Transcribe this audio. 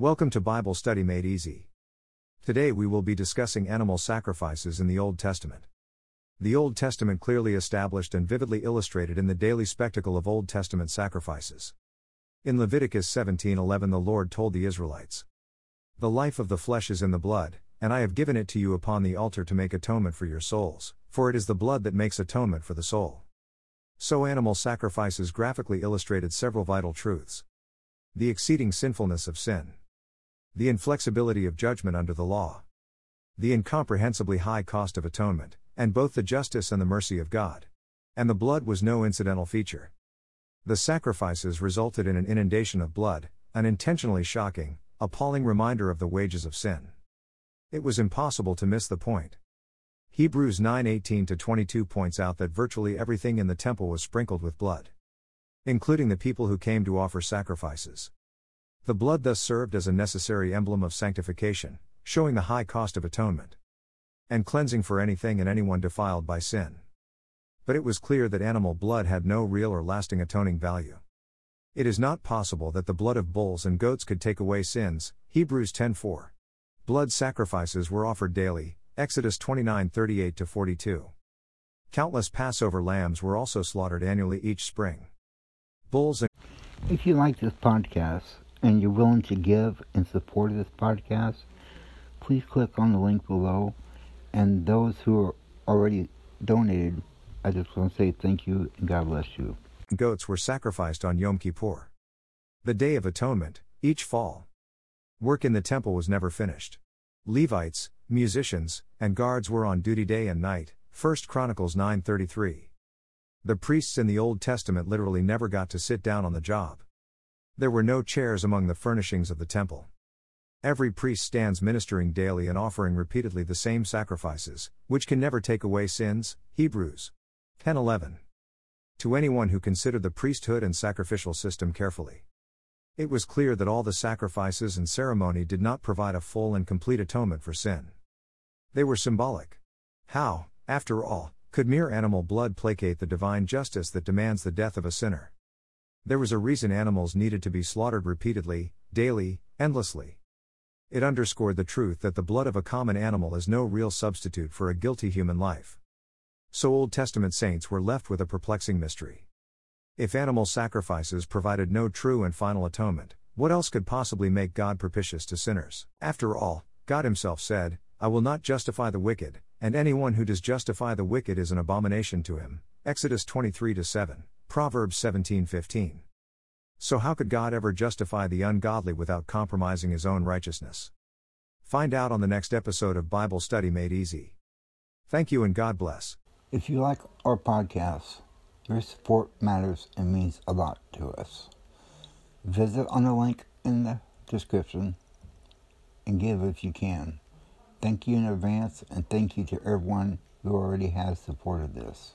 Welcome to Bible Study Made Easy. Today we will be discussing animal sacrifices in the Old Testament. The Old Testament clearly established and vividly illustrated in the daily spectacle of Old Testament sacrifices. In Leviticus 17:11 the Lord told the Israelites, "The life of the flesh is in the blood, and I have given it to you upon the altar to make atonement for your souls, for it is the blood that makes atonement for the soul." So animal sacrifices graphically illustrated several vital truths. The exceeding sinfulness of sin the inflexibility of judgment under the law, the incomprehensibly high cost of atonement, and both the justice and the mercy of God. And the blood was no incidental feature. The sacrifices resulted in an inundation of blood, an intentionally shocking, appalling reminder of the wages of sin. It was impossible to miss the point. Hebrews 9:18 to 22 points out that virtually everything in the temple was sprinkled with blood, including the people who came to offer sacrifices. The blood thus served as a necessary emblem of sanctification, showing the high cost of atonement and cleansing for anything and anyone defiled by sin. But it was clear that animal blood had no real or lasting atoning value. It is not possible that the blood of bulls and goats could take away sins. Hebrews 10:4. Blood sacrifices were offered daily. Exodus 29:38 42. Countless Passover lambs were also slaughtered annually each spring. Bulls and If you like this podcast, and you're willing to give in support of this podcast, please click on the link below. And those who are already donated, I just want to say thank you and God bless you. Goats were sacrificed on Yom Kippur. The Day of Atonement, each fall. Work in the temple was never finished. Levites, musicians, and guards were on duty day and night. 1 Chronicles 9:33. The priests in the Old Testament literally never got to sit down on the job. There were no chairs among the furnishings of the temple. Every priest stands ministering daily and offering repeatedly the same sacrifices, which can never take away sins. Hebrews 10:11. To anyone who considered the priesthood and sacrificial system carefully, it was clear that all the sacrifices and ceremony did not provide a full and complete atonement for sin. They were symbolic. How, after all, could mere animal blood placate the divine justice that demands the death of a sinner? There was a reason animals needed to be slaughtered repeatedly, daily, endlessly. It underscored the truth that the blood of a common animal is no real substitute for a guilty human life. So Old Testament saints were left with a perplexing mystery. If animal sacrifices provided no true and final atonement, what else could possibly make God propitious to sinners? After all, God Himself said, I will not justify the wicked, and anyone who does justify the wicked is an abomination to Him. Exodus 23 7. Proverbs 17:15. So how could God ever justify the ungodly without compromising his own righteousness? Find out on the next episode of Bible Study Made Easy. Thank you and God bless. If you like our podcast, your support matters and means a lot to us. Visit on the link in the description and give if you can. Thank you in advance and thank you to everyone who already has supported this.